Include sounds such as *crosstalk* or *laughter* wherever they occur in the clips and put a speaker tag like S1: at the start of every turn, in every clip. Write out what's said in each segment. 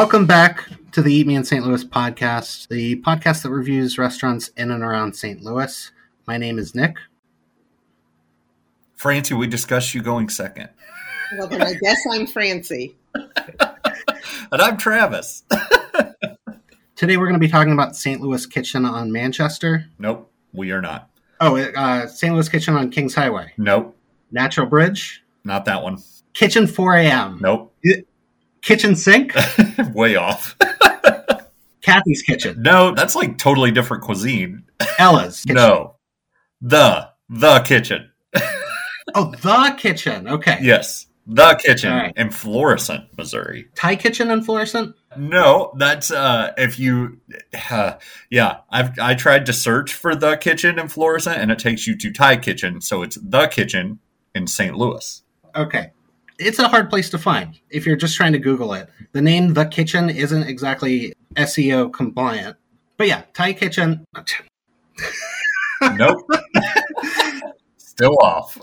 S1: Welcome back to the Eat Me in St. Louis podcast, the podcast that reviews restaurants in and around St. Louis. My name is Nick.
S2: Francie, we discussed you going second.
S3: Well, then I guess I'm Francie. *laughs*
S2: and I'm Travis. *laughs*
S1: Today we're going to be talking about St. Louis Kitchen on Manchester.
S2: Nope, we are not.
S1: Oh, uh, St. Louis Kitchen on Kings Highway.
S2: Nope.
S1: Natural Bridge.
S2: Not that one.
S1: Kitchen 4 a.m.
S2: Nope.
S1: Kitchen Sink. *laughs*
S2: Way off. *laughs*
S1: Kathy's Kitchen.
S2: No, that's like totally different cuisine.
S1: Ella's. *laughs* Kitchen.
S2: No. The the kitchen.
S1: oh, the kitchen. Okay.
S2: Yes. The kitchen
S1: right.
S2: in Florissant, Missouri.
S1: Thai kitchen in Florissant?
S2: No, that's uh if you uh, *sighs* yeah, I've I tried to search for the kitchen in Florissant and it takes you to Thai kitchen, so it's the kitchen in St. Louis.
S1: Okay. It's a hard place to find if you're just trying to Google it. The name The Kitchen isn't exactly SEO compliant. But yeah, Thai kitchen. *laughs*
S2: nope. Still off.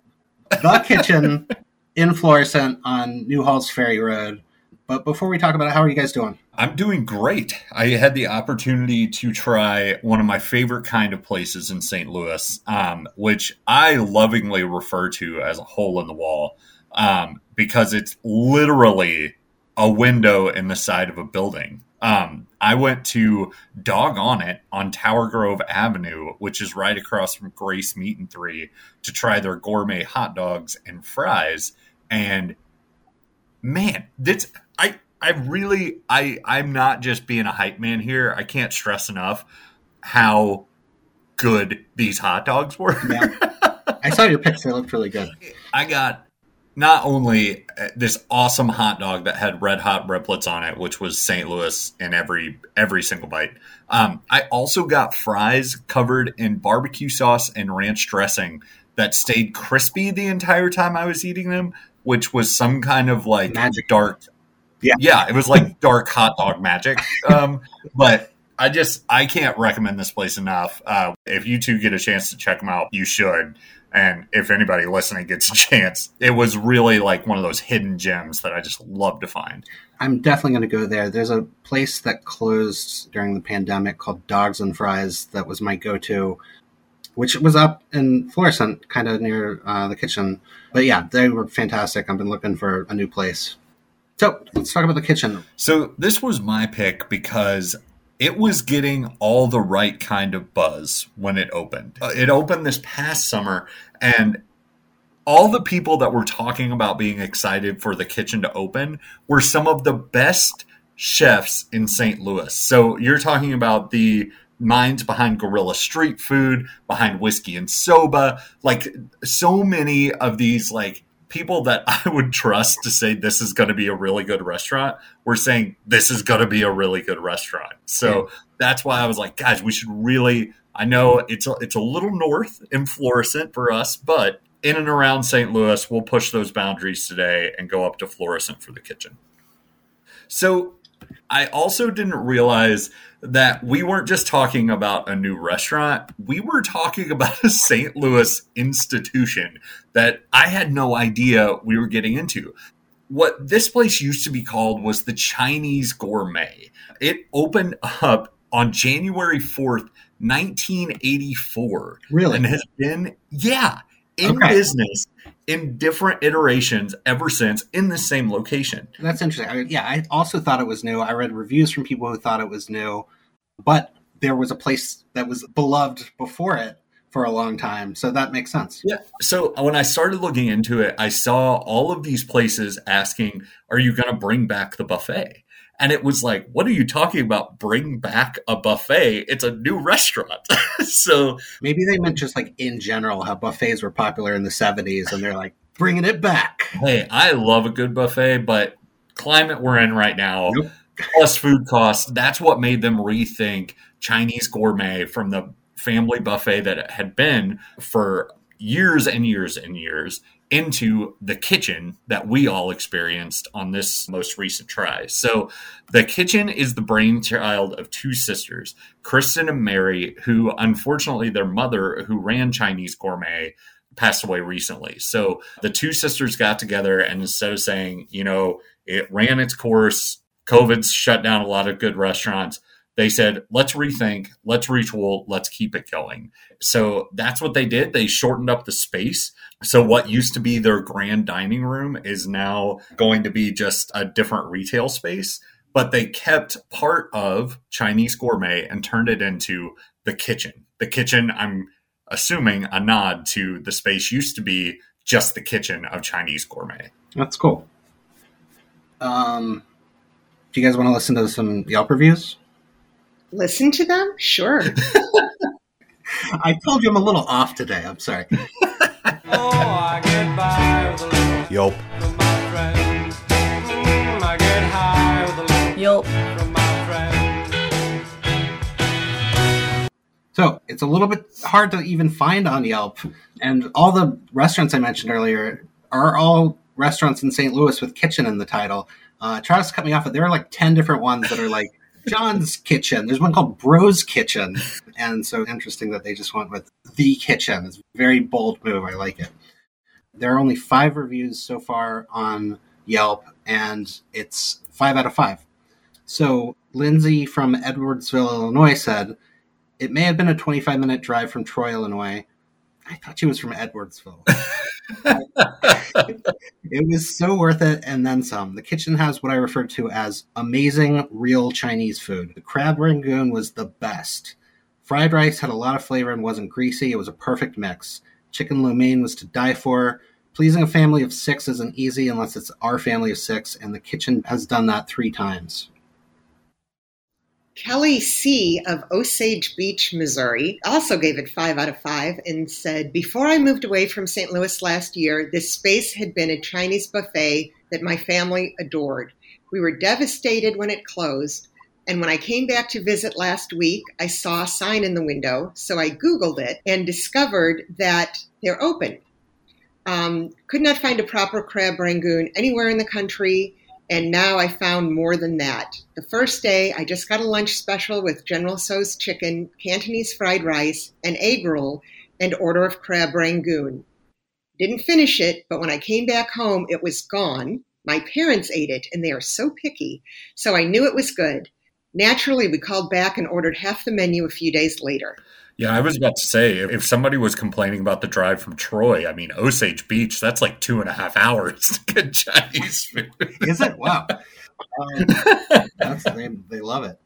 S1: The Kitchen in Florissant on New Halls Ferry Road. But before we talk about it, how are you guys doing?
S2: I'm doing great. I had the opportunity to try one of my favorite kind of places in St. Louis, um, which I lovingly refer to as a hole in the wall um, because it's literally a window in the side of a building. Um, I went to Dog on It on Tower Grove Avenue, which is right across from Grace Meat and Three, to try their gourmet hot dogs and fries. And man, this I I really I I'm not just being a hype man here. I can't stress enough how good these hot dogs were.
S1: Yeah. *laughs* I saw your pics; they looked really good.
S2: I got not only this awesome hot dog that had red hot riplets on it, which was St. Louis in every every single bite. Um, I also got fries covered in barbecue sauce and ranch dressing that stayed crispy the entire time I was eating them, which was some kind of like
S1: Magic.
S2: dark.
S1: Yeah,
S2: yeah, it was like dark hot dog magic. Um, but I just I can't recommend this place enough. Uh, if you two get a chance to check them out, you should. And if anybody listening gets a chance, it was really like one of those hidden gems that I just love to find.
S1: I'm definitely going to go there. There's a place that closed during the pandemic called Dogs and Fries that was my go to, which was up in Florissant, kind of near uh, the kitchen. But yeah, they were fantastic. I've been looking for a new place. So let's talk about the kitchen.
S2: So this was my pick because it was getting all the right kind of buzz when it opened. Uh, it opened this past summer, and all the people that were talking about being excited for the kitchen to open were some of the best chefs in St. Louis. So you're talking about the minds behind Guerrilla Street Food, behind Whiskey and Soba, like so many of these like people that *laughs* I would trust to say this is going to be a really good restaurant were saying this is going to be a really good restaurant. So yeah. that's why I was like, guys, we should really. I know it's a, it's a little north in Florissant for us, but in and around St. Louis, we'll push those boundaries today and go up to Florissant for the kitchen. So I also didn't realize that we weren't just talking about a new restaurant, we were talking *laughs* about a St. Louis institution that I had no idea we were getting into. What this place used to be called was the Chinese Gourmet. It opened up on January 4th, 1984.
S1: Really?
S2: And has been, yeah, in
S1: Okay.
S2: business in different iterations ever since in the same location.
S1: That's interesting. I, yeah, I also thought it was new. I read reviews from people who thought it was new, but there was a place that was beloved before it for a long time. So that makes sense.
S2: Yeah. So when I started looking into it, I saw all of these places asking, Are you going to bring back the buffet? And it was like, What are you talking about? Bring back a buffet? It's a new restaurant. *laughs* so
S1: Maybe they meant just like in general how buffets were popular in the 70s and they're like bringing it back.
S2: hey, I love a good buffet, but climate we're in right now,
S1: Yep.
S2: Plus food costs, that's what made them rethink Chinese gourmet from the family buffet that it had been for years and years and years into the kitchen that we all experienced on this most recent try. So, the kitchen is the brainchild of two sisters, Kristen and Mary, who unfortunately their mother, who ran Chinese Gourmet, passed away recently. So, the two sisters got together and instead of saying, you know, it ran its course, COVID's shut down a lot of good restaurants. They said, let's rethink, let's retool, let's keep it going. So that's what they did. They shortened up the space. So what used to be their grand dining room is now going to be just a different retail space. But they kept part of Chinese gourmet and turned it into the kitchen. The kitchen, I'm assuming a nod to the space used to be just the kitchen of Chinese gourmet.
S1: That's cool. Um, do you guys want to listen to some Yelp reviews?
S3: Listen to them? Sure. *laughs* *laughs*
S1: I told you I'm a little off today. I'm sorry.
S4: Oh, I get by with a little
S5: Yelp.
S4: from my friends. Mm, I get high with a little
S6: Yelp.
S4: from my friends.
S1: So it's a little bit hard to even find on Yelp. And all the restaurants I mentioned earlier are all restaurants in St. Louis with kitchen in the title. Uh, Travis cut me off, but there are like 10 different ones that are like *laughs* John's Kitchen. There's one called Bro's Kitchen. And so interesting that they just went with the kitchen. It's a very bold move. I like it. There are only five reviews so far on Yelp, and it's five out of five. So Lindsay from Edwardsville, Illinois said, It may have been a 25 minute drive from Troy, Illinois. I thought she was from Edwardsville. *laughs* *laughs* it was so worth it and then some. The kitchen has what I refer to as amazing real Chinese food. The crab rangoon was the best. Fried rice had a lot of flavor and wasn't greasy. It was a perfect mix. Chicken lo mein was to die for. Pleasing a family of six isn't easy unless it's our family of six, and the kitchen has done that three times.
S3: Kelly C. of Osage Beach, Missouri, also gave it five out of five and said, Before I moved away from St. Louis last year, this space had been a Chinese buffet that my family adored. We were devastated when it closed, and when I came back to visit last week, I saw a sign in the window, so I Googled it and discovered that they're open. Um, could not find a proper crab rangoon anywhere in the country. And now I found more than that. The first day, I just got a lunch special with General Tso's chicken, Cantonese fried rice, an egg roll, and order of crab rangoon. Didn't finish it, but when I came back home, it was gone. My parents ate it, and they are so picky, so I knew it was good. Naturally, we called back and ordered half the menu a few days later.
S2: Yeah, I was about to say if somebody was complaining about the drive from Troy, I mean Osage Beach, that's like two and a half hours to get *laughs* Chinese food.
S1: Is it? Wow. Um, that's, they, they love it.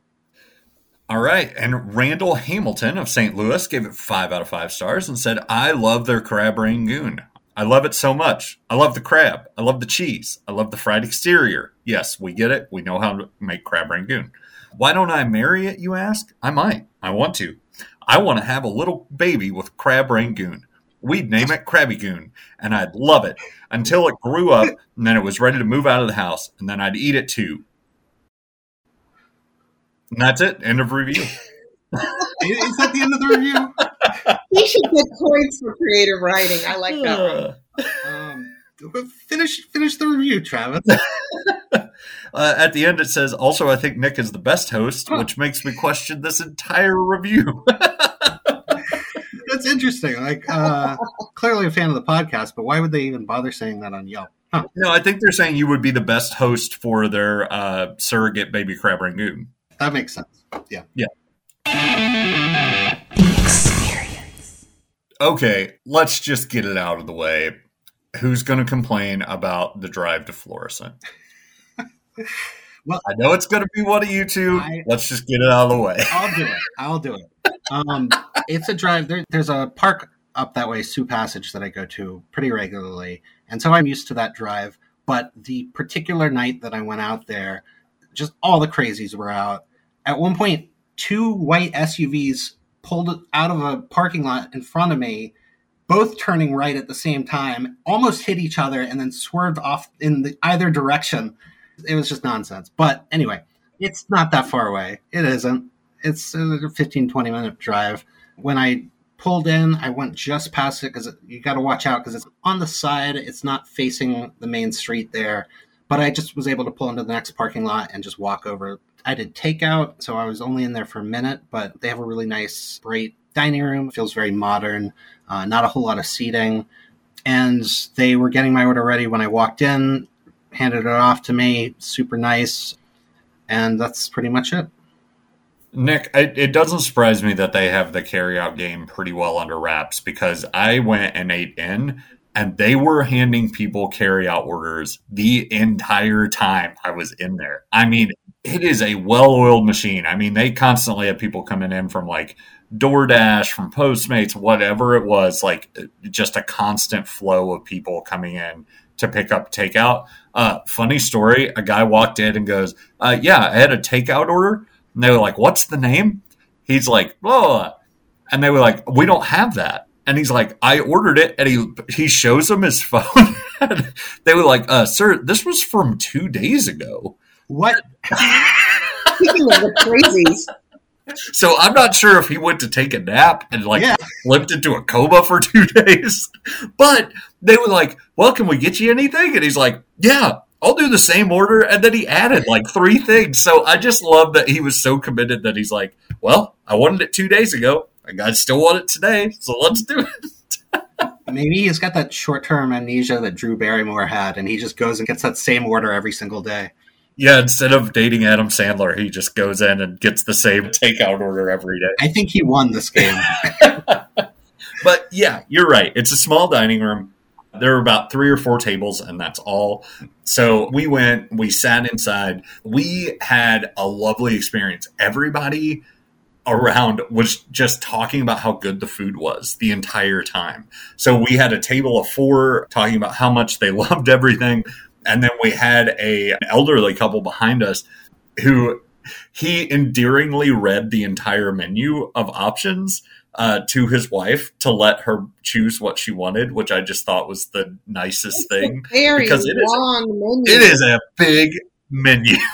S2: All right, and Randall Hamilton of St. Louis gave it five out of five stars and said, "I love their crab rangoon. I love it so much. I love the crab. I love the cheese. I love the fried exterior. Yes, we get it. We know how to make crab rangoon. Why don't I marry it? You ask. I might. I want to. I want to have a little baby with crab rangoon. We'd name it Krabby Goon, and I'd love it until it grew up, and then it was ready to move out of the house, and then I'd eat it too. And that's it. End of review. *laughs*
S1: Is that the end of the review? *laughs*
S3: He should get points for creative writing. I like that one.
S1: Um, *laughs* finish finish the review, Travis. *laughs*
S2: Uh, at the end, it says, also, I think Nick is the best host,
S1: Huh.
S2: which makes me question this entire review.
S1: That's interesting. Like, uh, *laughs* clearly a fan of the podcast, but why would they even bother saying that on Yelp? Huh.
S2: no, I think they're saying you would be the best host for their uh, surrogate baby crab rangoon.
S1: That makes sense. Yeah. Yeah. Experience.
S2: Okay, let's just get it out of the way. Who's going to complain about the drive to Florissant? *laughs*
S1: Well-
S2: I know it's going to be one of you two.
S1: I-
S2: let's just get it out of the way.
S1: I'll do it. I'll do it. Um, it's a drive. There, there's a park up that way, Sioux Passage, that I go to pretty regularly, and so I'm used to that drive. But the particular night that I went out there, just all the crazies were out. At one point, two white SUVs pulled out of a parking lot in front of me, both turning right at the same time, almost hit each other, and then swerved off in the, either direction. It was just nonsense. But anyway, it's not that far away. It isn't. It's a 15, 20 minute drive. When I pulled in, I went just past it because you got to watch out because it's on the side. It's not facing the main street there. But I just was able to pull into the next parking lot and just walk over. I did takeout, so I was only in there for a minute, but they have a really nice, great dining room. It feels very modern, uh, not a whole lot of seating. And they were getting my order ready when I walked in, handed it off to me. Super nice. and that's pretty much it.
S2: Nick, it, it doesn't surprise me that they have the carryout game pretty well under wraps because I went and ate in and they were handing people carryout orders the entire time I was in there. I mean, it is a well oiled machine. I mean, they constantly have people coming in from like DoorDash, from Postmates, whatever it was, like just a constant flow of people coming in to pick up takeout. Uh, funny story a guy walked in and goes, uh, Yeah, I had a takeout order. And they were like, What's the name? He's like, Oh, and they were like, We don't have that. And he's like, I ordered it, and he he shows them his *laughs* phone. they were like, uh, "Sir, this was from two days ago."
S1: What? *laughs*
S3: Speaking of the crazies,
S2: So I'm not sure if he went to take a nap and like
S1: Yeah.
S2: slipped into a coma for *laughs* two days. But they were like, "Well, can we get you anything?" And he's like, "Yeah, I'll do the same order." And then he added like three things. So I just love that he was so committed that he's like, "Well, I wanted it two days ago. I still want it today. So let's do it."
S1: Maybe he's got that short term amnesia that Drew Barrymore had, and he just goes and gets that same order every single day.
S2: Yeah, instead of dating Adam Sandler, he just goes in and gets the same takeout order every day.
S1: I think he won this game. *laughs*
S2: But yeah, you're right. It's a small dining room. There were about three or four tables, and that's all. So we went, we sat inside. We had a lovely experience. Everybody around was just talking about how good the food was the entire time. So we had a table of four talking about how much they *laughs* loved everything. And then we had a, an elderly couple behind us who he endearingly read the entire menu of options uh, to his wife to let her choose what she wanted, which I just thought was the nicest thing.
S3: very
S2: Because it is-
S3: long menu.
S2: It is a big menu. *laughs*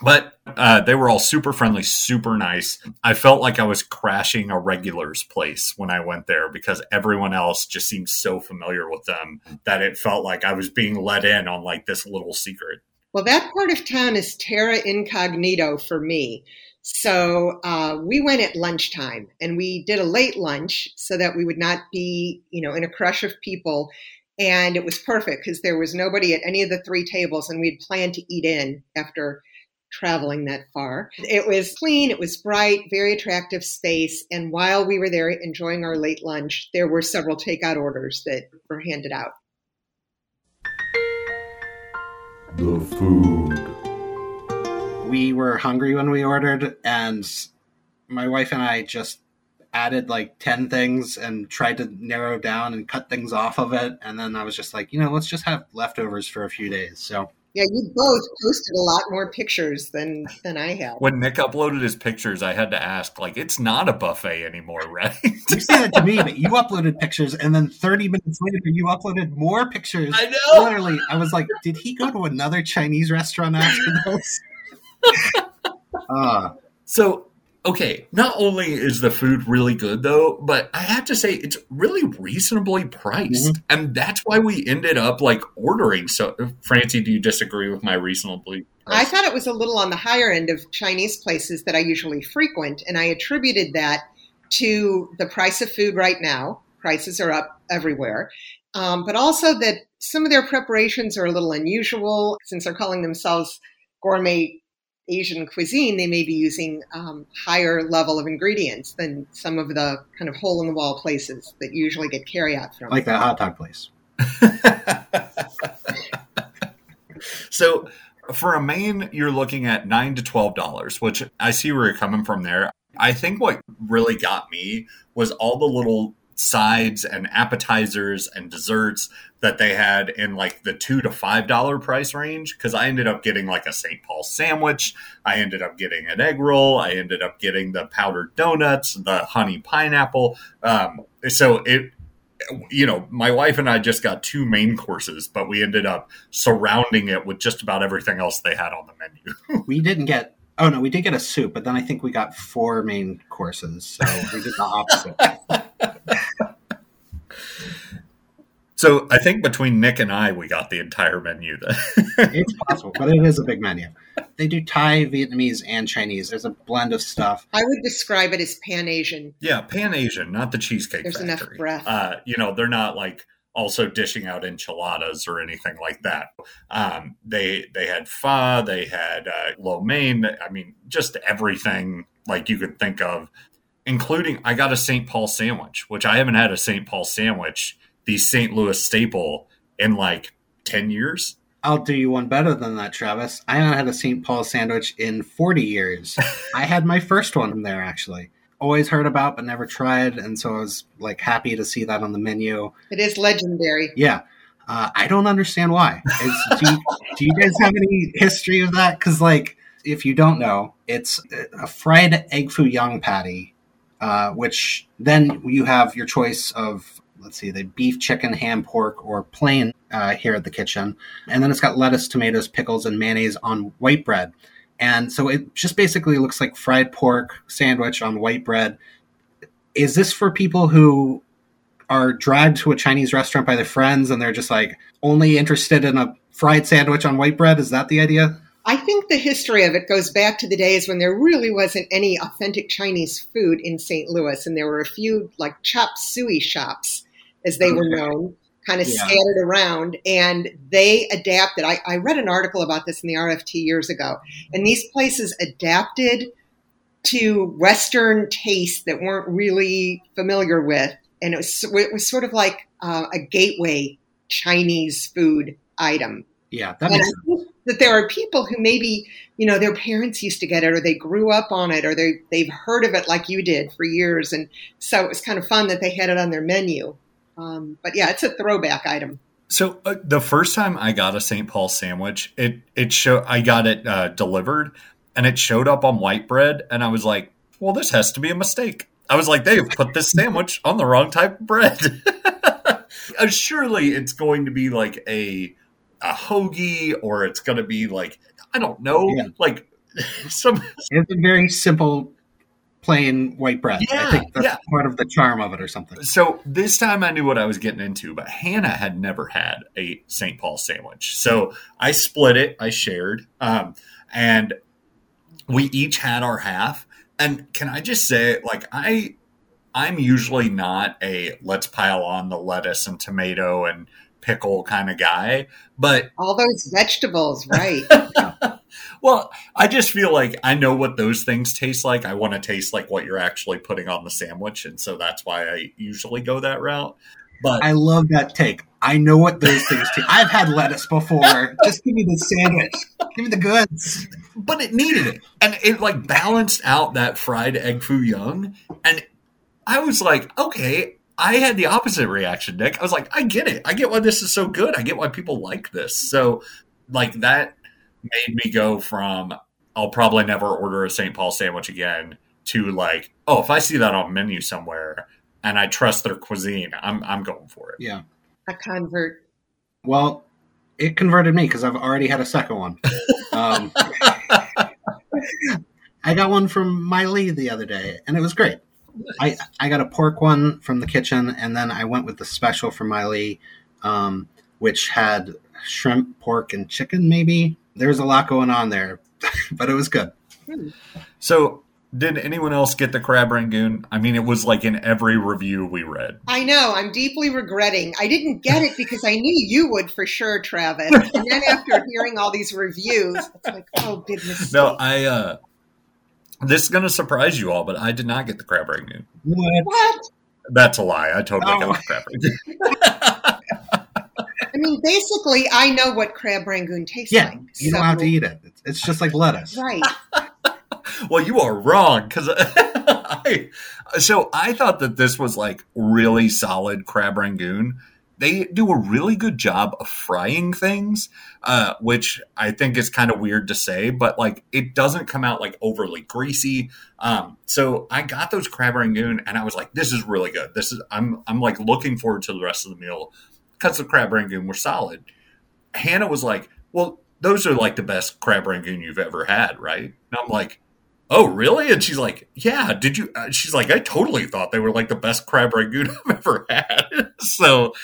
S2: but uh, they were all super friendly, super nice. I felt like I was crashing a regular's place when I went there because everyone else just seemed so familiar with them that it felt like I was being let in on like this little secret.
S3: Well, that part of town is terra incognito for me. So uh, we went at lunchtime and we did a late lunch so that we would not be, you know, in a crush of people. And it was perfect because there was nobody at any of the three tables, and we'd planned to eat in after traveling that far. It was clean, it was bright, very attractive space. And while we were there enjoying our late lunch, there were several takeout orders that were handed out.
S5: The food.
S1: we were hungry when we ordered, and my wife and I just added like 10 things and tried to narrow down and cut things off of it. And then I was just like, you know, let's just have leftovers for a few days. So
S3: Yeah, you both posted a lot more pictures than than I have.
S2: When Nick uploaded his pictures, I had to ask, like, it's not a buffet anymore, *laughs* right?
S1: you say that to me, but you uploaded pictures, and then 30 minutes later, you uploaded more pictures.
S2: I know.
S1: Literally, I was like, did he go to another Chinese restaurant after this? *laughs* uh,
S2: So, okay, not only is the food really good though, but I have to say it's really reasonably priced. And that's why we ended up like ordering. So, Francie, do you disagree with my reasonably
S3: I thought it was a little on the higher end of Chinese places that I usually frequent, and I attributed that to the price of food right now. Prices are up everywhere. Um, but also that some of their preparations are a little unusual. Since they're calling themselves gourmet Asian cuisine, they may be using um, higher level of ingredients than some of the kind of hole in the wall places that usually get carryout from.
S1: like that hot dog place. *laughs*
S2: so, for a main, you're looking at nine to twelve dollars, which I see where you're coming from there. I think what really got me was all the little sides and appetizers and desserts that they had in like the two to five dollar price range because i ended up getting like a st paul sandwich i ended up getting an egg roll i ended up getting the powdered donuts the honey pineapple um, so it you know my wife and i just got two main courses but we ended up surrounding it with just about everything else they had on the menu *laughs*
S1: We didn't get. Oh no, we did get a soup, but then I think we got four main courses, so we did the opposite. *laughs*
S2: so i think between nick and i we got the entire menu then *laughs*
S1: it's possible, but it is a big menu. They do Thai, Vietnamese, and Chinese. There's a blend of stuff.
S3: I would describe it as Pan Asian.
S2: Yeah, Pan Asian, not the Cheesecake
S3: There's enough breath.
S2: Uh, you know, they're not like also dishing out enchiladas or anything like that. Um, they they had pho, they had uh, lo mein. I mean, just everything like you could think of, including I got a St. Paul sandwich, which I haven't had a St. Paul sandwich, the St. Louis staple, in like ten years.
S1: I'll do you one better than that, Travis. I haven't had a St. Paul sandwich in 40 years. *laughs* I had my first one from there, actually. Always heard about, but never tried. And so I was like happy to see that on the menu.
S3: It is legendary.
S1: Yeah. Uh, I don't understand why. Is, do, you, do you guys have any history of that? Because, like, if you don't know, it's a fried egg foo young patty, uh, which then you have your choice of, let's see, the beef, chicken, ham, pork, or plain uh, here at the kitchen. And then it's got lettuce, tomatoes, pickles, and mayonnaise on white bread. And so it just basically looks like fried pork sandwich on white bread. Is this for people who are dragged to a Chinese restaurant by their friends and they're just like only interested in a fried sandwich on white bread? Is that the idea?
S3: I think the history of it goes back to the days when there really wasn't any authentic Chinese food in St. Louis, and there were a few like chop suey shops, as they were known, kind of
S1: Yeah.
S3: scattered around, and they adapted. I, I read an article about this in the RFT years ago, and these places adapted to Western tastes that weren't really familiar with, and it was it was sort of like uh, a gateway Chinese food item.
S1: Yeah, that makes
S3: think that there are people who maybe, you know, their parents used to get it or they grew up on it or they, they've heard of it like you did for years. And so it was kind of fun that they had it on their menu. Um, but yeah, it's a throwback item.
S2: So uh, the first time I got a St. Paul sandwich, it it show I got it uh, delivered, and it showed up on white bread, and I was like, "Well, this has to be a mistake." I was like, "They've put this sandwich on the wrong type of bread." *laughs* Uh, Surely it's going to be like a a hoagie, or it's going to be like I don't know,
S1: Yeah.
S2: like *laughs* some
S1: it's a very simple, plain white bread. I think that's
S2: yeah.
S1: part of the charm of it or something.
S2: So this time I knew what I was getting into, but Hannah had never had a St. Paul sandwich. So I split it, I shared, um, and we each had our half. And can I just say, like, I I'm usually not a let's pile on the lettuce and tomato and pickle kind of guy, but
S3: All those vegetables, right? *laughs*
S2: well, I just feel like I know what those things taste like. I want to taste like what you're actually putting on the sandwich, and so that's why I usually go that route. But
S1: I love that take. I know what those things taste. I've had lettuce before. *laughs* Just give me the sandwich. Give me the goods.
S2: but it needed it, and it like balanced out that fried egg foo young, and I was like, okay. I had the opposite reaction, Nick. I was like, I get it. I get why this is so good. I get why people like this. So, like that made me go from I'll probably never order a St. Paul sandwich again to like, oh, if I see that on menu somewhere and I trust their cuisine, I'm I'm going for it.
S1: Yeah.
S3: a convert.
S1: Well, it converted me because I've already had a second one. Um, *laughs* I got one from Mai Lee the other day, and it was great. I, I got a pork one from the kitchen, and then I went with the special from Mai Lee, um, which had shrimp, pork, and chicken, maybe. There was a lot going on there, *laughs* but it was good.
S2: So, did anyone else get the crab rangoon? I mean, it was like in every review we read.
S3: I know. I'm deeply regretting. I didn't get it because I knew you would for sure, Travis. And then after *laughs* hearing all these reviews, it's like, oh, big mistake.
S2: No, I. uh This is going to surprise you all, but I did not get the crab rangoon.
S1: What?
S3: what?
S2: That's a lie. I totally
S1: Oh.
S2: got the crab rangoon. *laughs*
S3: I mean, basically, I know what crab rangoon tastes
S1: Yeah,
S3: like.
S1: you don't
S3: so-
S1: have to eat it. It's, it's just like lettuce.
S3: Right. *laughs*
S2: well, you are wrong because *laughs* I. So I thought that this was like really solid crab rangoon. They do a really good job of frying things, uh, which I think is kind of weird to say, but like it doesn't come out like overly greasy. Um, so I got those crab rangoon, and I was like, "This is really good. This is I'm I'm like looking forward to the rest of the meal because the crab rangoon were solid." Hannah was like, "Well, those are like the best crab rangoon you've ever had, right?" And I'm like, "Oh, really?" And she's like, "Yeah." Did you? Uh, she's like, "I totally thought they were like the best crab rangoon *laughs* I've ever had." *laughs* so,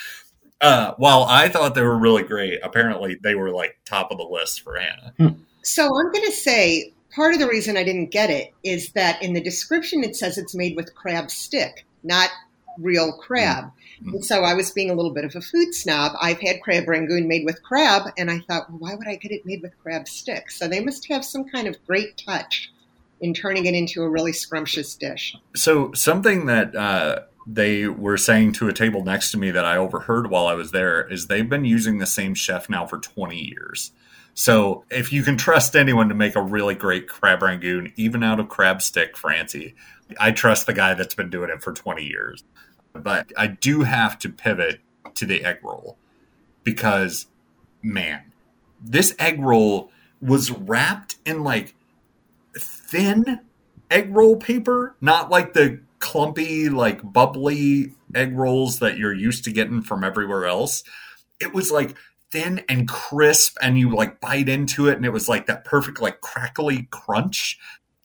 S2: uh, while I thought they were really great, apparently they were like top of the list for Hannah.
S3: So I'm going to say part of the reason I didn't get it is that in the description it says it's made with crab stick, not real crab.
S2: Mm.
S3: And so I was being a little bit of a food snob. I've had crab rangoon made with crab, and I thought, well, why would I get it made with crab sticks? So they must have some kind of great touch in turning it into a really scrumptious dish.
S2: So something that uh, they were saying to a table next to me that I overheard while I was there is they've been using the same chef now for 20 years. So if you can trust anyone to make a really great crab rangoon, even out of crab stick, Francie, I trust the guy that's been doing it for 20 years. But I do have to pivot to the egg roll because, man, this egg roll was wrapped in like thin egg roll paper, not like the clumpy, like bubbly egg rolls that you're used to getting from everywhere else. It was like thin and crisp, and you like bite into it, and it was like that perfect, like crackly crunch.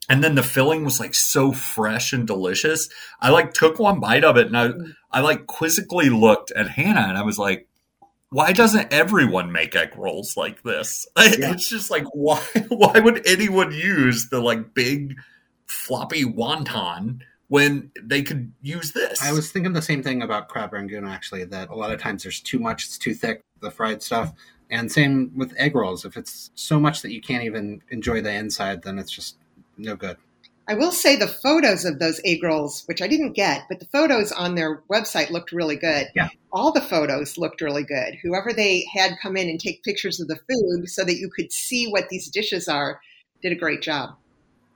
S2: And then the filling was like so fresh and delicious. I like took one bite of it, and I, I like quizzically looked at Hannah, and I was like, why doesn't everyone make egg rolls like this? *laughs*
S1: Yeah.
S2: It's just like why why would anyone use the like big floppy wonton when they could use this?
S1: I was thinking the same thing about crab rangoon actually. That a lot of times there's too much; it's too thick, the fried stuff. And same with egg rolls. If it's so much that you can't even enjoy the inside, then it's just no good.
S3: I will say the photos of those egg rolls, which I didn't get, but the photos on their website looked really good.
S1: Yeah.
S3: All the photos looked really good. Whoever they had come in and take pictures of the food so that you could see what these dishes are did a great job.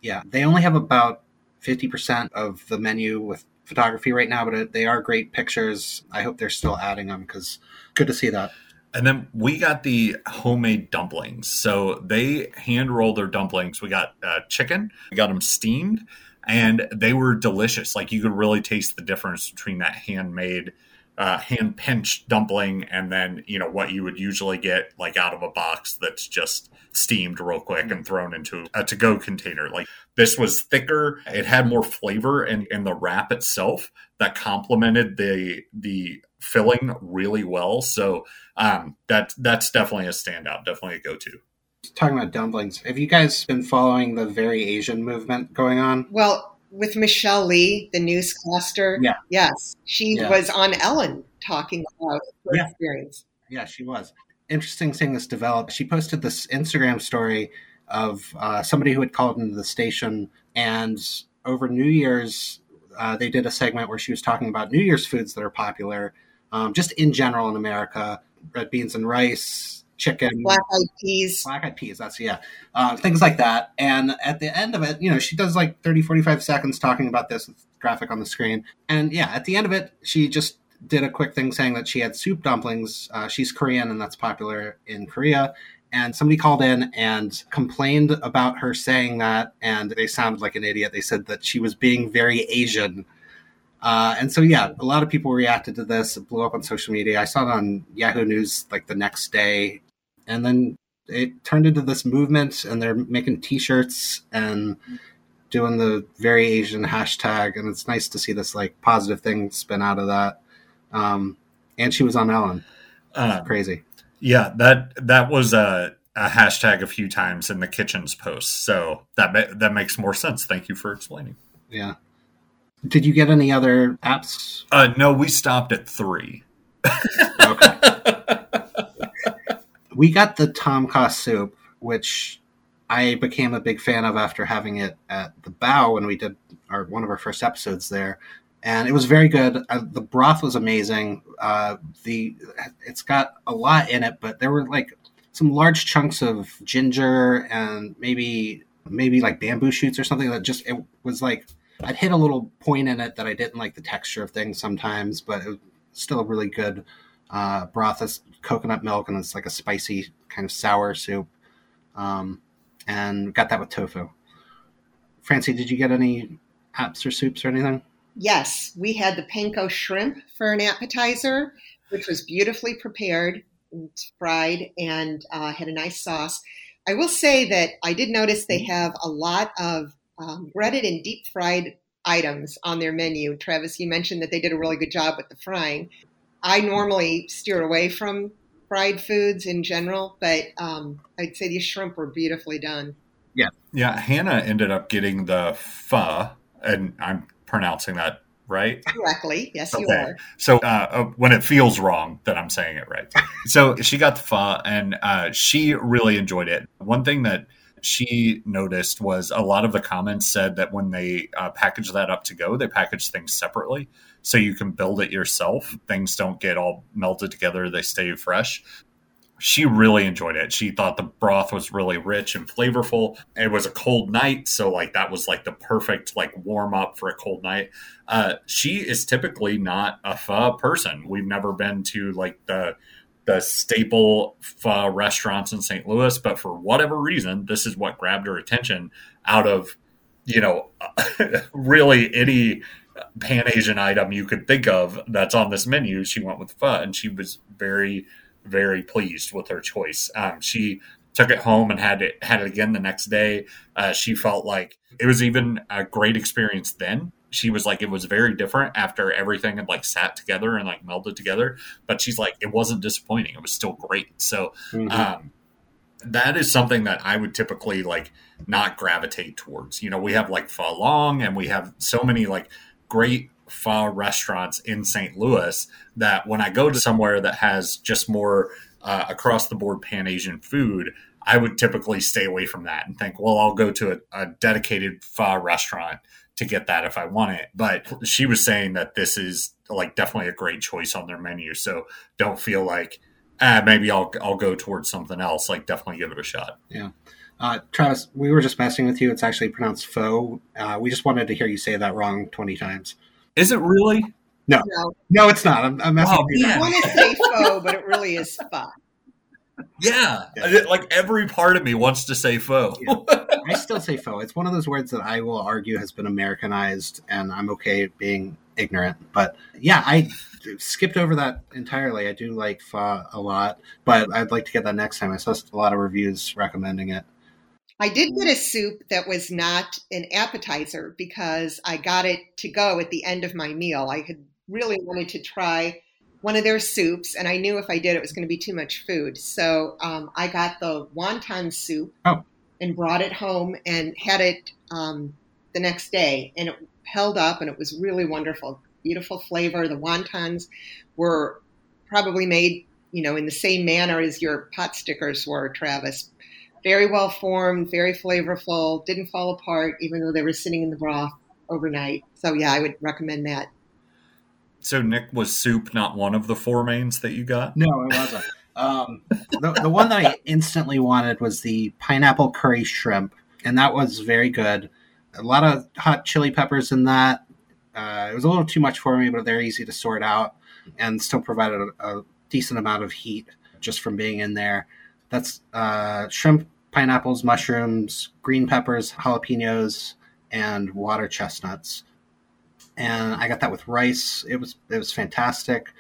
S1: Yeah, they only have about fifty percent of the menu with photography right now, but uh, they are great pictures. I hope they're still adding them because good to see that.
S2: And then we got the homemade dumplings. So they hand rolled their dumplings. We got uh, chicken, we got them steamed, and they were delicious. Like you could really taste the difference between that handmade, uh, hand pinched dumpling and then, you know, what you would usually get like out of a box that's just steamed real quick and thrown into a to go container. Like this was thicker, it had more flavor in, in the wrap itself that complemented the, the, filling really well so um, that that's definitely a standout, definitely a go-to.
S1: Talking about dumplings, have you guys been following the very Asian movement going on?
S3: Well, with Michelle Li, the newscaster,
S1: Yeah.
S3: yes, she
S1: Yeah.
S3: was on Ellen talking about her
S1: Yeah.
S3: experience.
S1: Yeah, she was. Interesting seeing this develop. She posted this Instagram story of uh, somebody who had called into the station, and over New Year's, uh, they did a segment where she was talking about New Year's foods that are popular, um, just in general in America: red beans and rice, chicken,
S3: Black eyed peas.
S1: black eyed peas that's yeah. Uh, things like that. And at the end of it you know she does like 30 45 seconds talking about this with graphic on the screen. And yeah at the end of it she just did a quick thing saying that she had soup dumplings. Uh, she's korean and that's popular in korea. And somebody called in and complained about her saying that and they sounded like an idiot. They said that she was being very asian uh, and so yeah a lot of people reacted to this it blew up on social media. I saw it on yahoo news like the next day. And then it turned into this movement and they're making t-shirts and doing the very asian hashtag. And it's nice to see this like positive thing spin out of that. Um, and she was on ellen
S2: Uh,
S1: crazy.
S2: yeah, that that was a, a hashtag a few times in the kitchens post, so that that makes more sense. Thank you for explaining.
S1: yeah did you get any other apps?
S2: Uh, no, we stopped at three.
S1: okay. We got the tom kha soup which i became a big fan of after having it at the bow when we did our one of our first episodes there. And it was very good. Uh, the broth was amazing. Uh, the it's got a lot in it but there were like some large chunks of ginger and maybe maybe like bamboo shoots or something that just it was like i'd hit a little point in it that i didn't like the texture of things sometimes but it was still a really good uh, broth. Is coconut milk and it's like a spicy kind of sour soup. Um, and got that with tofu. Francie did you get any apps or soups or anything?
S3: Yes, we had the panko shrimp for an appetizer, which was beautifully prepared, and fried, and uh, had a nice sauce. I will say that I did notice they have a lot of um, breaded and deep fried items on their menu. Travis, you mentioned that they did a really good job with the frying. I normally steer away from fried foods in general, but um, I'd say these shrimp were beautifully done.
S2: Yeah, Yeah. Hannah ended up getting the pho, and I'm pronouncing that right?
S3: Correctly. Yes, you
S2: Okay.
S3: are.
S2: So uh, uh, when it feels wrong, that I'm saying it right. so she got the pho, and uh, she really enjoyed it. One thing that she noticed was a lot of the comments said that when they uh, package that up to go, they package things separately, so you can build it yourself. Things don't get all melted together; they stay fresh. She really enjoyed it. She thought the broth was really rich and flavorful. It was a cold night, so like that was like the perfect like warm up for a cold night uh, she is typically not a pho person. We've never been to like the the staple pho restaurants in St. Louis, but for whatever reason, this is what grabbed her attention out of you know *laughs* really any pan Asian item you could think of that's on this menu. She went with pho, and she was very very pleased with her choice. Um, she took it home and had it had it again the next day. Uh, she felt like it was even a great experience then. She was like it was very different after everything had like sat together and like melded together. But she's like it wasn't disappointing. It was still great. So
S1: Mhm.
S2: um, that is something that I would typically like not gravitate towards. You know, we have like Pho Long and we have so many like great pho restaurants in St. Louis that when I go to somewhere that has just more uh, across the board pan Asian food, I would typically stay away from that and think, well, I'll go to a, a dedicated pho restaurant to get that if I want it. But she was saying that this is like definitely a great choice on their menu. So don't feel like, ah, maybe I'll I'll go towards something else. Like definitely give it a shot. Yeah.
S1: Uh, Travis, we were just messing with you. It's actually pronounced faux. Uh, we just wanted to hear you say that wrong 20 times.
S2: Is it really?
S3: No,
S1: No, it's not. I'm, I'm messing
S2: Oh,
S1: with you.
S3: I want to say faux, but it really is pho.
S2: Yeah.
S1: Yeah.
S2: Like every part of me wants to say faux.
S1: I still say faux. It's one of those words that I will argue has been Americanized, and I'm okay being ignorant. But yeah, I skipped over that entirely. I do like pho a lot, but I'd like to get that next time. I saw a lot of reviews recommending it.
S3: I did get a soup that was not an appetizer because I got it to go at the end of my meal. I had really wanted to try one of their soups, and I knew if I did, it was going to be too much food. So um, I got the wonton soup
S1: Oh.
S3: and brought it home and had it um, the next day, and it held up, and it was really wonderful. Beautiful flavor. The wontons were probably made, you know, in the same manner as your pot stickers were, Travis very well formed, very flavorful, didn't fall apart even though they were sitting in the broth overnight. So yeah, I would recommend that.
S2: So Nick was soup not one of the four mains that you got?
S1: No, it wasn't. Um, the, the one that I instantly wanted was the pineapple curry shrimp, and that was very good. A lot of hot chili peppers in that. Uh, it was a little too much for me, but they're easy to sort out and still provided a, a decent amount of heat just from being in there. That's uh, shrimp, pineapples, mushrooms, green peppers, jalapenos, and water chestnuts. And I got that with rice. It was it was fantastic.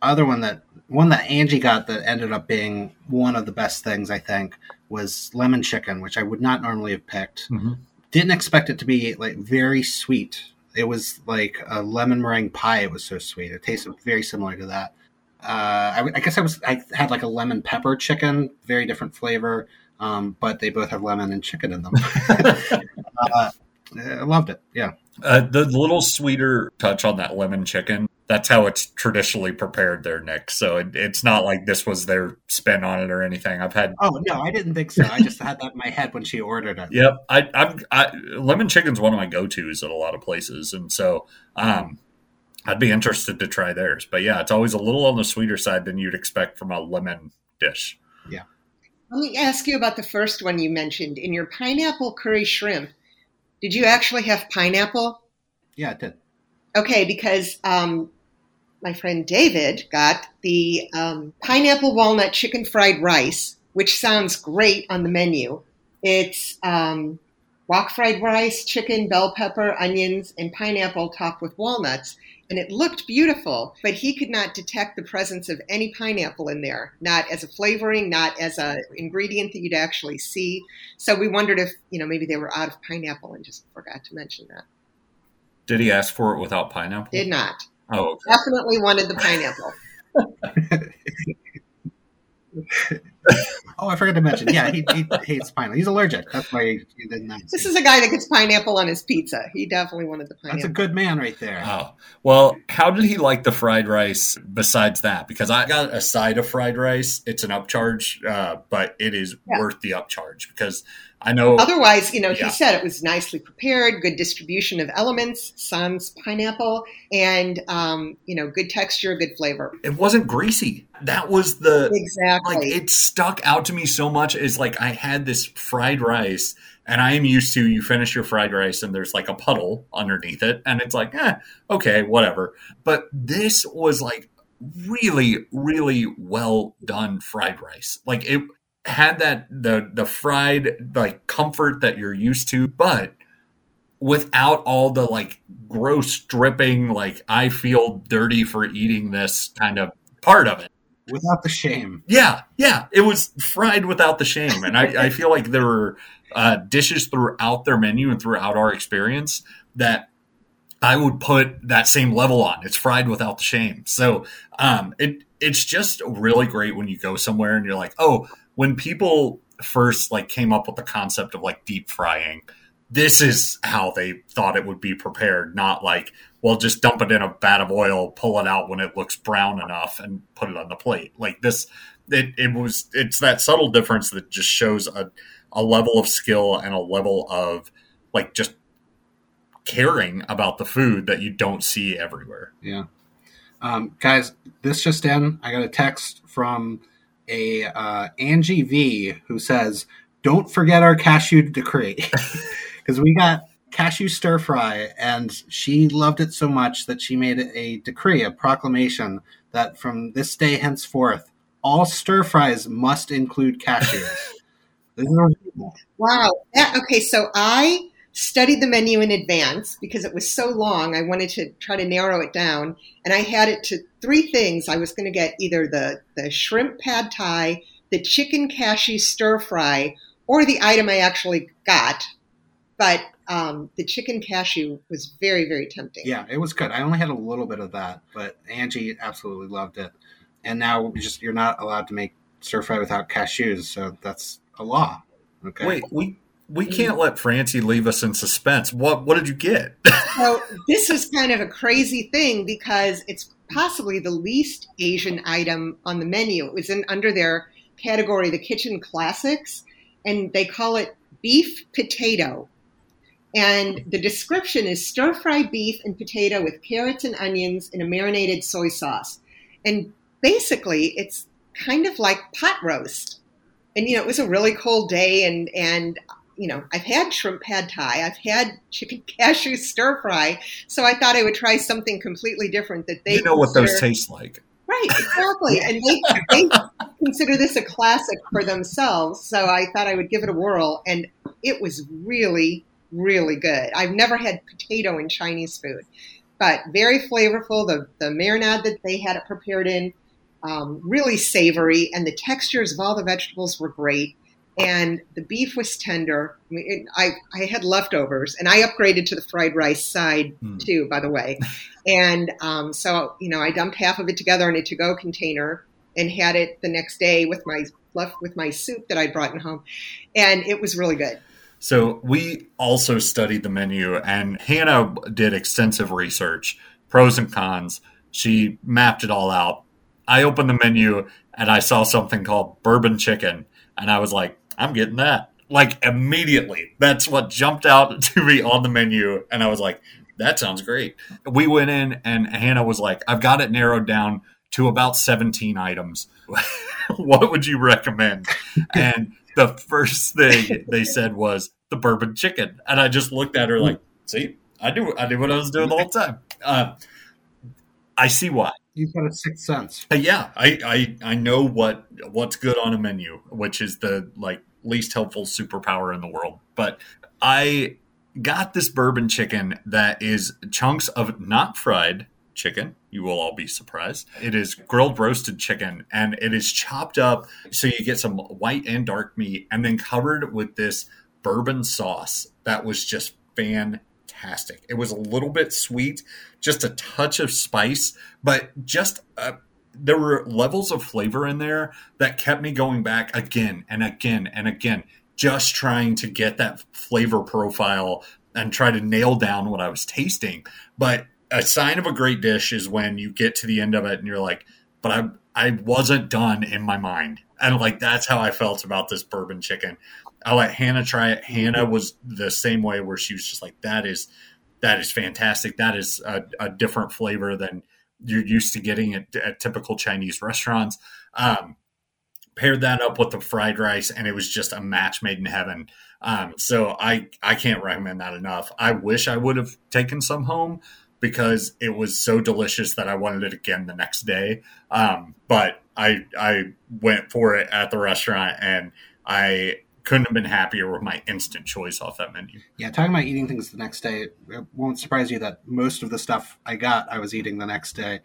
S1: Other one that one that Angie got that ended up being one of the best things I think was lemon chicken, which I would not normally have picked.
S2: Mhm.
S1: Didn't expect it to be like very sweet. It was like a lemon meringue pie. It was so sweet. It tasted very similar to that. Uh, I, I guess I was I had like a lemon pepper chicken, very different flavor, um, but they both have lemon and chicken in them. *laughs* *laughs* uh, I loved it. Yeah.
S2: Uh, the little sweeter touch on that lemon chicken, that's how it's traditionally prepared there, Nick. So it, it's not like this was their spin on it or anything. I've had
S1: Oh no, I didn't think so. I just had that in my head when she ordered it.
S2: Yep, I, I'm I, lemon chicken's one of my go tos at a lot of places, and so um, I'd be interested to try theirs. But yeah, it's always a little on the sweeter side than you'd expect from a lemon dish. Yeah.
S3: Let me ask you about the first one you mentioned. In your pineapple curry shrimp, did you actually have pineapple?
S1: Yeah, it did.
S3: Okay, because um, my friend David got the um, pineapple walnut chicken fried rice, which sounds great on the menu. It's um, wok fried rice, chicken, bell pepper, onions, and pineapple topped with walnuts. And it looked beautiful, but he could not detect the presence of any pineapple in there, not as a flavoring, not as a ingredient that you'd actually see. So we wondered if, you know, maybe they were out of pineapple and just forgot to mention that.
S2: Did he ask for it without pineapple?
S3: Did not.
S2: Oh, okay.
S3: Definitely wanted the pineapple. *laughs*
S1: Oh, I forgot to mention. Yeah, he, he hates pineapple. He's allergic. That's why he, he didn't. Ask.
S3: This is a guy that gets pineapple on his pizza. He definitely wanted the pineapple.
S1: That's a good man right there.
S2: Oh, well, how did he like the fried rice besides that? Because I got a side of fried rice. It's an upcharge, uh, but it is
S3: Yeah.
S2: worth the upcharge because I know.
S3: Otherwise, you know,
S2: Yeah.
S3: he said it was nicely prepared, good distribution of elements, sans pineapple, and um, you know, good texture, good flavor.
S2: it wasn't greasy. That was the
S3: Exactly.
S2: like it stuck out to me so much is like I had this fried rice and I am used to you finish your fried rice and there's like a puddle underneath it and it's like eh okay whatever but this was like really really well done fried rice like it had that the the fried like comfort that you're used to but without all the like gross dripping like I feel dirty for eating this kind of part of it
S1: Without the shame.
S2: yeah, yeah. It was fried without the shame. And I, I feel like there were uh, dishes throughout their menu and throughout our experience that I would put that same level on. It's fried without the shame. So um, it it's just really great when you go somewhere and you're like, oh, when people first like came up with the concept of like deep frying, this is how they thought it would be prepared, not like, well, just dump it in a vat of oil, pull it out when it looks brown enough, and put it on the plate. Like this, it, it was, it's that subtle difference that just shows a, a level of skill and a level of like just caring about the food that you don't see everywhere.
S1: Yeah. Um, guys, this just in. I got a text from a uh, Angie V who says, "Don't forget our cashew decree," *laughs* because we got cashew stir fry, and she loved it so much that she made a decree, a proclamation that from this day henceforth, all stir fries must include cashews. *laughs*
S3: Wow. Okay, so I studied the menu in advance because it was so long. I wanted to try to narrow it down, and I had it to three things. I was going to get either the the shrimp pad thai, the chicken cashew stir fry, or the item I actually got. But um, the chicken cashew was very very tempting.
S1: Yeah, it was good. I only had a little bit of that, but Angie absolutely loved it. And now we just you're not allowed to make stir fry without cashews, so that's a law. Okay.
S2: Wait, we we mm-hmm. can't let Francie leave us in suspense. What what did you get? *laughs*
S3: So this is kind of a crazy thing because it's possibly the least Asian item on the menu. It was in under their category, the kitchen classics, and they call it beef potato. And the description is stir fry beef and potato with carrots and onions in a marinated soy sauce. And basically, it's kind of like pot roast. And you know, it was a really cold day, and and you know, I've had shrimp pad thai, I've had *laughs* chicken cashew stir fry, so I thought I would try something completely different that they
S2: you know what those taste like.
S3: Right, exactly. and they, they *laughs* consider this a classic for themselves. So I thought I would give it a whirl. And it was really, really good. I've never had potato in Chinese food, but very flavorful. The, the marinade that they had it prepared in, um, really savory. And the textures of all the vegetables were great. And the beef was tender. I, mean, it, I, I had leftovers, and I upgraded to the fried rice side
S2: Hmm.
S3: too, by the way. *laughs* And um, so, you know, I dumped half of it together in a to-go container and had it the next day with my left with my soup that I'd brought in home, and it was really good.
S2: So we also studied the menu, and Hannah did extensive research, pros and cons. She mapped it all out. I opened the menu and I saw something called bourbon chicken, and I was like, I'm getting that. Like immediately. That's what jumped out *laughs* to me on the menu, and I was like, that sounds great. We went in, and Hannah was like, I've got it narrowed down to about 17 items. *laughs* what would you recommend? *laughs* And the first thing they said was the bourbon chicken, and I just looked at her like, "See, I knew, I knew what I was doing the whole time." Uh, I see why.
S1: You've got a sixth sense.
S2: Uh, yeah, I, I I know what what's good on a menu, which is the like least helpful superpower in the world. But I got this bourbon chicken that is chunks of not fried chicken. You will all be surprised. It is grilled roasted chicken and it is chopped up so you get some white and dark meat and then covered with this bourbon sauce that was just fantastic. It was a little bit sweet, just a touch of spice, but just a there were levels of flavor in there that kept me going back again and again and again, just trying to get that flavor profile and try to nail down what I was tasting. But a sign of a great dish is when you get to the end of it and you're like, but I I wasn't done in my mind. And like that's how I felt about this bourbon chicken. I let Hannah try it. Hannah was the same way where she was just like, that is that is fantastic. That is a, a different flavor than you're used to getting at, at typical Chinese restaurants. Um, paired that up with the fried rice, and it was just a match made in heaven. Um, so I I can't recommend that enough. I wish I would have taken some home because it was so delicious that I wanted it again the next day. Um, but I I went for it at the restaurant, and I couldn't have been happier with my instant choice off that menu.
S1: Yeah, talking about eating things the next day, it won't surprise you that most of the stuff I got, I was eating the next day.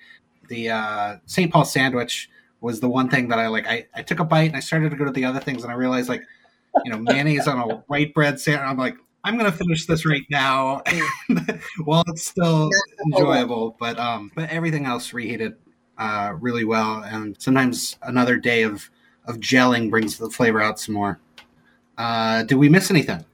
S1: The uh, St. Paul sandwich was the one thing that I like. I, I took a bite and I started to go to the other things, and I realized like, you know, mayonnaise on a white bread sandwich. I'm like, I'm gonna finish this right now *laughs* while it's still enjoyable. But um, but everything else reheated uh, really well, and sometimes another day of of gelling brings the flavor out some more. Uh, did we miss anything?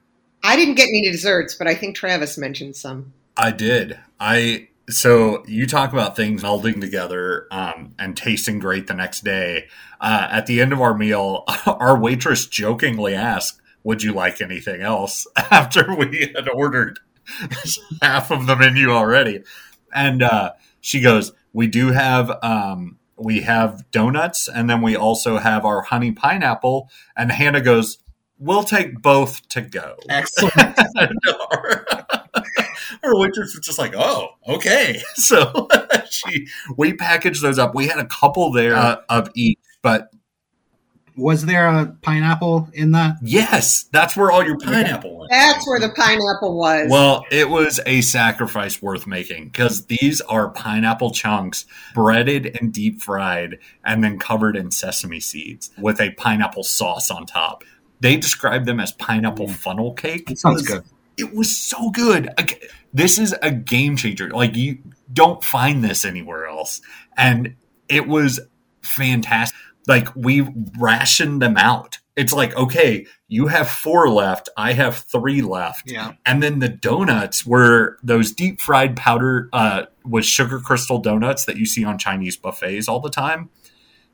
S3: I didn't get any desserts, but I think Travis mentioned some.
S2: I did. I so you talk about things melding together um, and tasting great the next day. Uh, at the end of our meal, *laughs* our waitress jokingly asked, "Would you like anything else?" *laughs* After we had ordered half of the menu already, and uh, she goes, "We do have." Um, we have donuts, and then we also have our honey pineapple. And Hannah goes, "We'll take both to go."
S1: Excellent.
S2: And our, our waitress was just like, "Oh, okay." *laughs* So *laughs* she we packaged those up. We had a couple there uh, of each, but
S1: was there a pineapple in that?
S2: yes, that's where all your pineapple went.
S3: That's where the pineapple was.
S2: Well, it was a sacrifice worth making because these are pineapple chunks breaded and deep fried and then covered in sesame seeds with a pineapple sauce on top. They describe them as pineapple mm. funnel cake.
S1: That sounds good.
S2: It was so good. This is a game changer. Like you don't find this anywhere else. And it was fantastic. Like we rationed them out. It's like, okay, you have four left. I have three left.
S1: Yeah.
S2: And then the donuts were those deep fried powder uh, with sugar crystal donuts that you see on Chinese buffets all the time.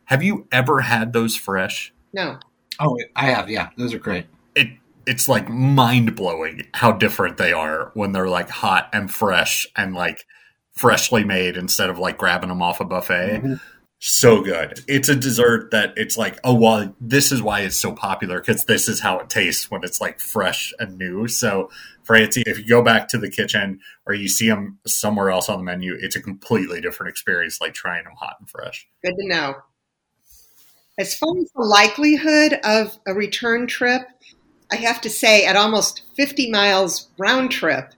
S2: Have you ever had those fresh?
S3: no.
S1: Oh, I have. Yeah, those are great.
S2: It it's like mind blowing how different they are when they're like hot and fresh and like freshly made instead of like grabbing them off a buffet.
S1: Mhm.
S2: So good. It's a dessert that it's like, oh well, this is why it's so popular because this is how it tastes when it's like fresh and new. So, Francie, if you go back to the kitchen or you see them somewhere else on the menu, it's a completely different experience, like trying them hot and fresh.
S3: Good to know. As far as the likelihood of a return trip, I have to say, at almost 50 miles round trip,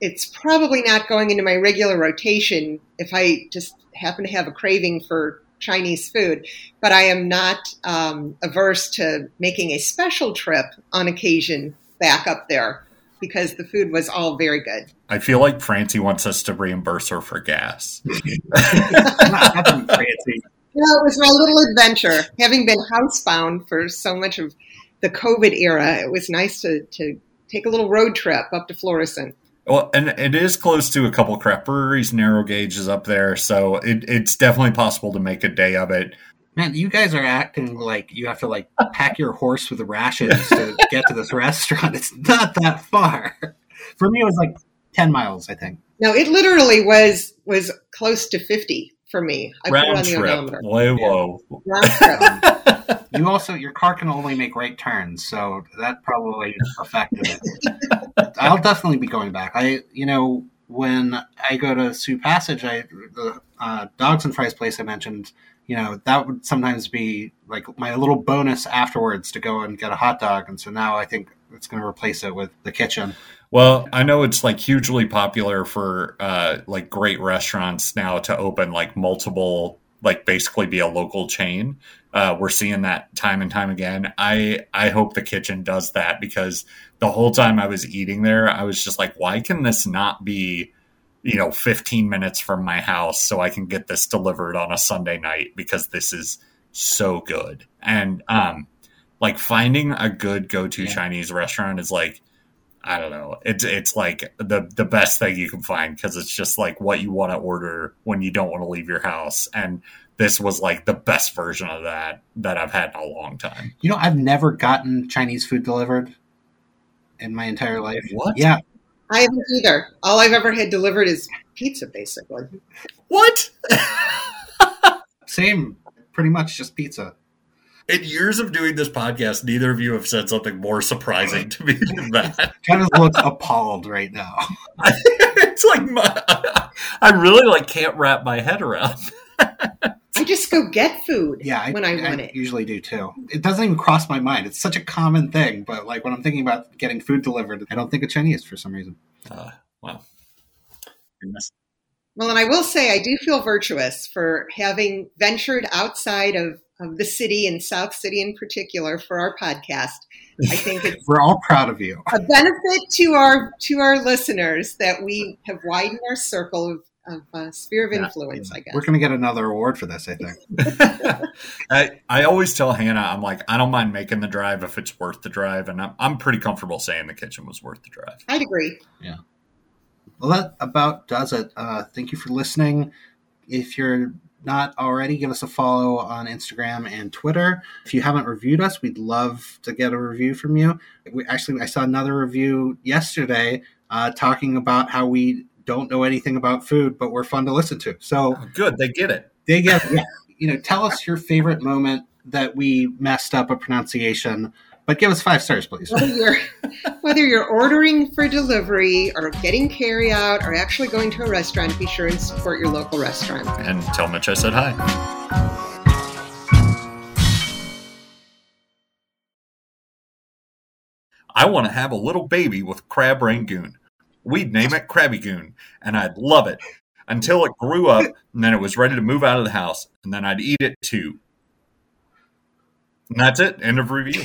S3: it's probably not going into my regular rotation if I just happen to have a craving for Chinese food. But I am not um, averse to making a special trip on occasion back up there because the food was all very good.
S2: I feel like Francie wants us to reimburse her for gas.
S1: Nothing *laughs* fancy.
S3: Well, it was my little adventure. Having been housebound for so much of the COVID era, it was nice to, to take a little road trip up to Florissant.
S2: Well, and it is close to a couple craft breweries. Narrow gauge is up there, so it, it's definitely possible to make a day of it.
S1: Man, you guys are acting like you have to like pack your horse with rations to *laughs* get to this restaurant. It's not that far. For me, it was like ten miles, I think.
S3: No, it literally was was close to fifty for me. I put
S2: Round
S3: on
S2: trip,
S3: odometer.
S2: way low.
S3: Round trip.
S1: You also your car can only make right turns, so that probably affected it. *laughs* I'll definitely be going back. I, you know, when I go to Sioux Passage, I the uh, dogs and fries place I mentioned. You know, that would sometimes be like my little bonus afterwards to go and get a hot dog, and so now I think it's going to replace it with the kitchen.
S2: Well, I know it's like hugely popular for uh, like great restaurants now to open like multiple, like basically be a local chain. Uh, we're seeing that time and time again. I I hope the kitchen does that because the whole time I was eating there, I was just like, why can this not be you know, 15 minutes from my house so I can get this delivered on a Sunday night because this is so good. And um like finding a good go-to
S1: Yeah.
S2: Chinese restaurant is like I don't know. It's it's like the the best thing you can find because it's just like what you want to order when you don't want to leave your house. And this was like the best version of that that I've had in a long time.
S1: You know, I've never gotten Chinese food delivered in my entire life.
S2: What?
S1: Yeah,
S3: I haven't either. All I've ever had delivered is pizza, basically.
S2: What? *laughs*
S1: same. Pretty much just pizza.
S2: In years of doing this podcast, neither of you have said something more surprising to me than *laughs* that.
S1: Travis looks appalled right now. *laughs*
S2: it's like my, *laughs* I really like can't wrap my head around.
S3: I just go get food
S1: Yeah, I,
S3: when I, want it.
S1: usually do too. It doesn't even cross my mind. It's such a common thing, but like when I'm thinking about getting food delivered, I don't think of Chinese for some reason.
S2: Uh, wow.
S3: Well, and I will say I do feel virtuous for having ventured outside of, of the city and South City in particular for our podcast. I think it's *laughs*
S1: We're all proud of you.
S3: a benefit to our to our listeners that we have widened our circle of, of uh, sphere of
S2: Yeah,
S3: influence. I guess.
S1: We're going to get another award for this, I think. *laughs* *laughs*
S2: I, I always tell Hannah, I'm like, I don't mind making the drive if it's worth the drive. And I'm, I'm pretty comfortable saying the kitchen was worth the drive.
S3: I'd agree. Yeah.
S1: Well, that about does it. Uh, thank you for listening. If you're not already, give us a follow on Instagram and Twitter. If you haven't reviewed us, we'd love to get a review from you. We, actually, I saw another review yesterday uh, talking about how we don't know anything about food, but we're fun to listen to. So
S2: Oh, good. They get it.
S1: they get, yeah, you know, tell us your favorite moment that we messed up a pronunciation, but give us five stars, please.
S3: Whether you're *laughs* whether you're ordering for delivery or getting carry out or actually going to a restaurant, be sure and support your local restaurant.
S2: And tell Mitch I said hi. I want to have a little baby with crab rangoon. We'd name it Krabby Goon, and I'd love it until it grew up, and then it was ready to move out of the house, and then I'd eat it too. And that's it. End of review.